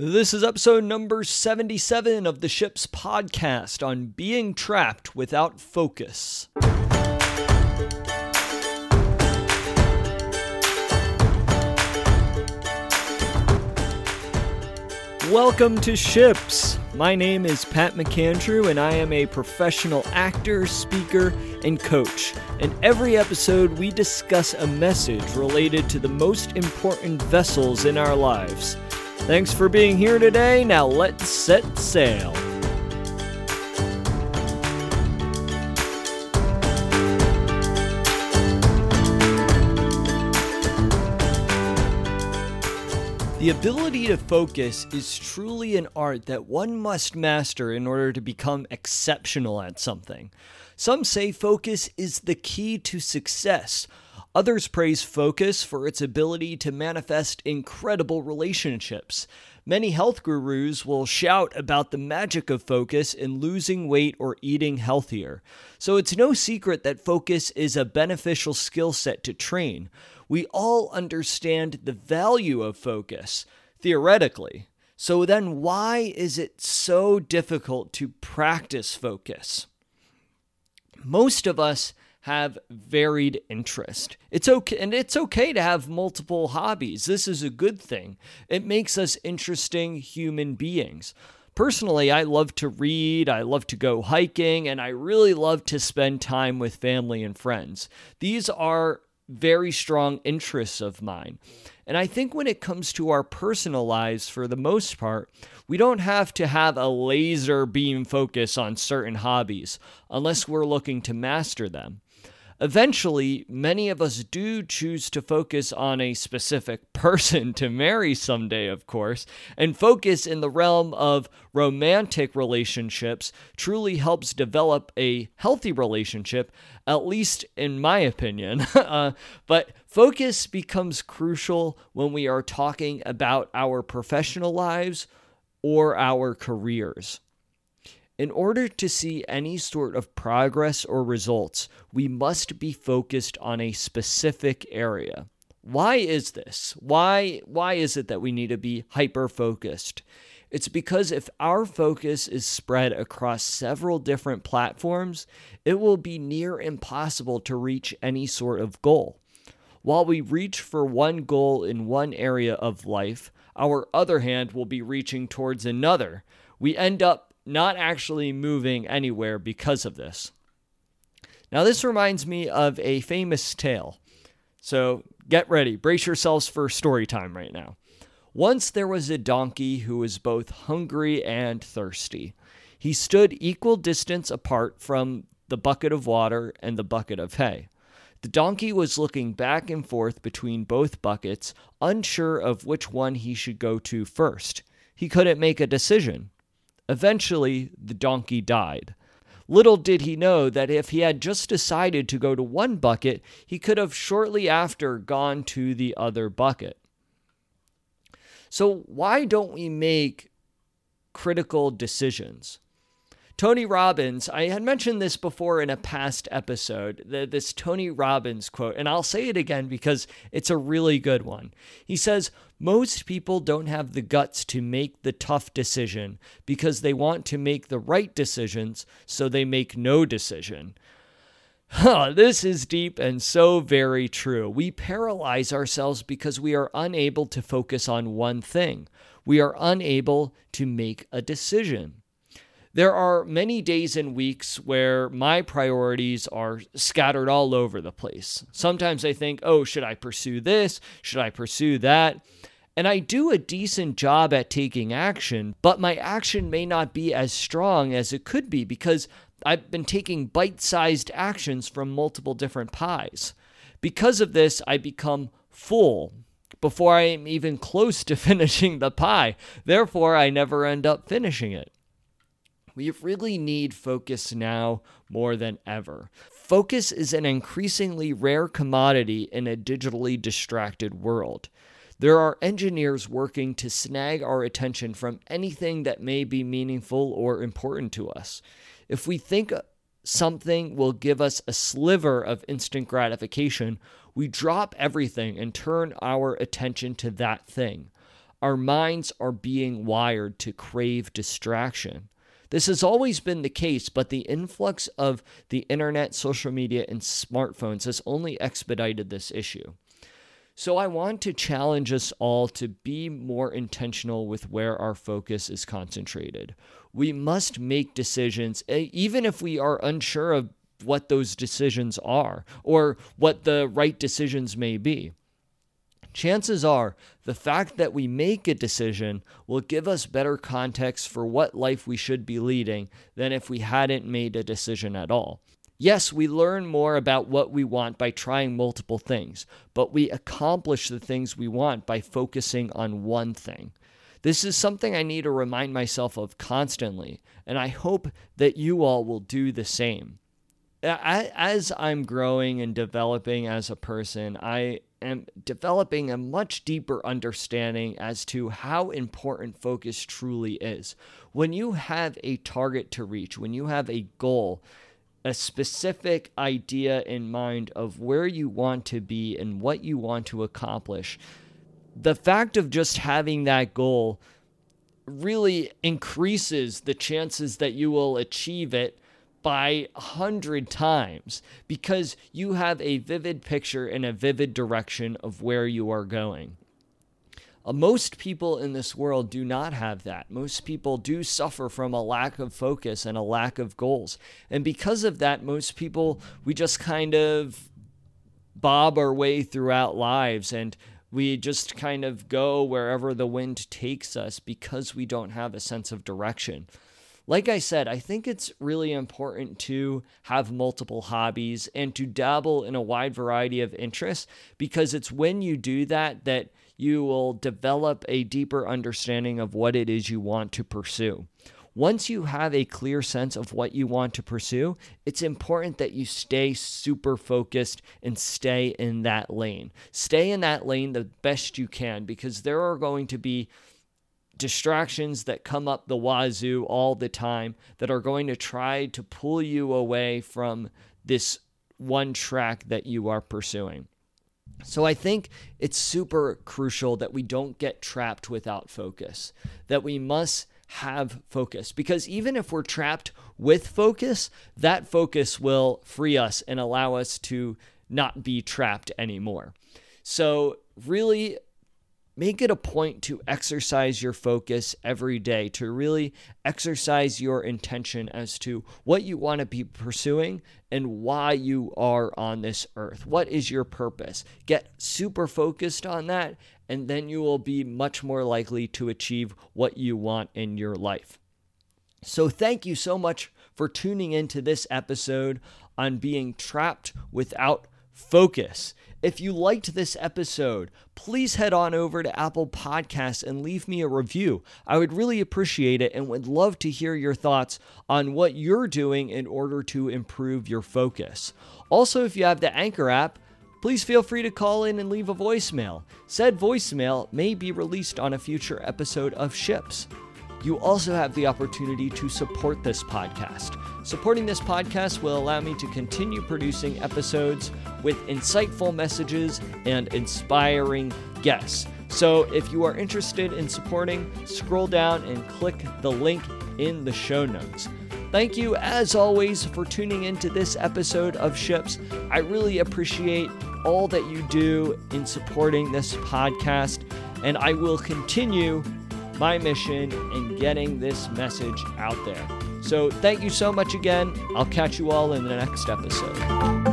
This is episode number 77 of the ship's podcast on being trapped without focus. Welcome to Ships. My name is Pat McAndrew, and I am a professional actor, speaker, and coach. In every episode, we discuss a message related to the most important vessels in our lives. Thanks for being here today. Now let's set sail. The ability to focus is truly an art that one must master in order to become exceptional at something. Some say focus is the key to success. Others praise focus for its ability to manifest incredible relationships. Many health gurus will shout about the magic of focus in losing weight or eating healthier. So it's no secret that focus is a beneficial skill set to train we all understand the value of focus, theoretically. So then, why is it so difficult to practice focus? Most of us have varied interest. It's okay and it's okay to have multiple hobbies. This is a good thing. It makes us interesting human beings. Personally, I love to read, I love to go hiking, and I really love to spend time with family and friends. These are very strong interests of mine. And I think when it comes to our personal lives, for the most part, we don't have to have a laser beam focus on certain hobbies unless we're looking to master them. Eventually, many of us do choose to focus on a specific person to marry someday, of course, and focus in the realm of romantic relationships truly helps develop a healthy relationship, at least in my opinion. uh, but focus becomes crucial when we are talking about our professional lives or our careers. In order to see any sort of progress or results, we must be focused on a specific area. Why is this? Why why is it that we need to be hyper focused? It's because if our focus is spread across several different platforms, it will be near impossible to reach any sort of goal. While we reach for one goal in one area of life, our other hand will be reaching towards another. We end up not actually moving anywhere because of this. Now, this reminds me of a famous tale. So get ready, brace yourselves for story time right now. Once there was a donkey who was both hungry and thirsty. He stood equal distance apart from the bucket of water and the bucket of hay. The donkey was looking back and forth between both buckets, unsure of which one he should go to first. He couldn't make a decision. Eventually, the donkey died. Little did he know that if he had just decided to go to one bucket, he could have shortly after gone to the other bucket. So, why don't we make critical decisions? Tony Robbins, I had mentioned this before in a past episode, the, this Tony Robbins quote, and I'll say it again because it's a really good one. He says, Most people don't have the guts to make the tough decision because they want to make the right decisions, so they make no decision. Huh, this is deep and so very true. We paralyze ourselves because we are unable to focus on one thing. We are unable to make a decision. There are many days and weeks where my priorities are scattered all over the place. Sometimes I think, oh, should I pursue this? Should I pursue that? And I do a decent job at taking action, but my action may not be as strong as it could be because I've been taking bite sized actions from multiple different pies. Because of this, I become full before I am even close to finishing the pie. Therefore, I never end up finishing it. We really need focus now more than ever. Focus is an increasingly rare commodity in a digitally distracted world. There are engineers working to snag our attention from anything that may be meaningful or important to us. If we think something will give us a sliver of instant gratification, we drop everything and turn our attention to that thing. Our minds are being wired to crave distraction. This has always been the case, but the influx of the internet, social media, and smartphones has only expedited this issue. So, I want to challenge us all to be more intentional with where our focus is concentrated. We must make decisions, even if we are unsure of what those decisions are or what the right decisions may be chances are the fact that we make a decision will give us better context for what life we should be leading than if we hadn't made a decision at all. Yes, we learn more about what we want by trying multiple things, but we accomplish the things we want by focusing on one thing. This is something I need to remind myself of constantly, and I hope that you all will do the same. As I'm growing and developing as a person, I am developing a much deeper understanding as to how important focus truly is. When you have a target to reach, when you have a goal, a specific idea in mind of where you want to be and what you want to accomplish, the fact of just having that goal really increases the chances that you will achieve it by a hundred times because you have a vivid picture and a vivid direction of where you are going. Uh, most people in this world do not have that. Most people do suffer from a lack of focus and a lack of goals. And because of that, most people, we just kind of bob our way throughout lives and we just kind of go wherever the wind takes us because we don't have a sense of direction like I said, I think it's really important to have multiple hobbies and to dabble in a wide variety of interests because it's when you do that that you will develop a deeper understanding of what it is you want to pursue. Once you have a clear sense of what you want to pursue, it's important that you stay super focused and stay in that lane. Stay in that lane the best you can because there are going to be distractions that come up the wazoo all the time that are going to try to pull you away from this one track that you are pursuing. So I think it's super crucial that we don't get trapped without focus, that we must have focus because even if we're trapped with focus, that focus will free us and allow us to not be trapped anymore. So, really make it a point to exercise your focus every day, to really exercise your intention as to what you want to be pursuing and why you are on this earth. What is your purpose? Get super focused on that, and then you will be much more likely to achieve what you want in your life. So, thank you so much for tuning into this episode on being trapped without focus. If you liked this episode, please head on over to Apple Podcasts and leave me a review. I would really appreciate it and would love to hear your thoughts on what you're doing in order to improve your focus. Also, if you have the Anchor app, please feel free to call in and leave a voicemail. Said voicemail may be released on a future episode of Ships. You also have the opportunity to support this podcast. Supporting this podcast will allow me to continue producing episodes with insightful messages and inspiring guests. So, if you are interested in supporting, scroll down and click the link in the show notes. Thank you, as always, for tuning into this episode of Ships. I really appreciate all that you do in supporting this podcast, and I will continue my mission in getting this message out there. So, thank you so much again. I'll catch you all in the next episode.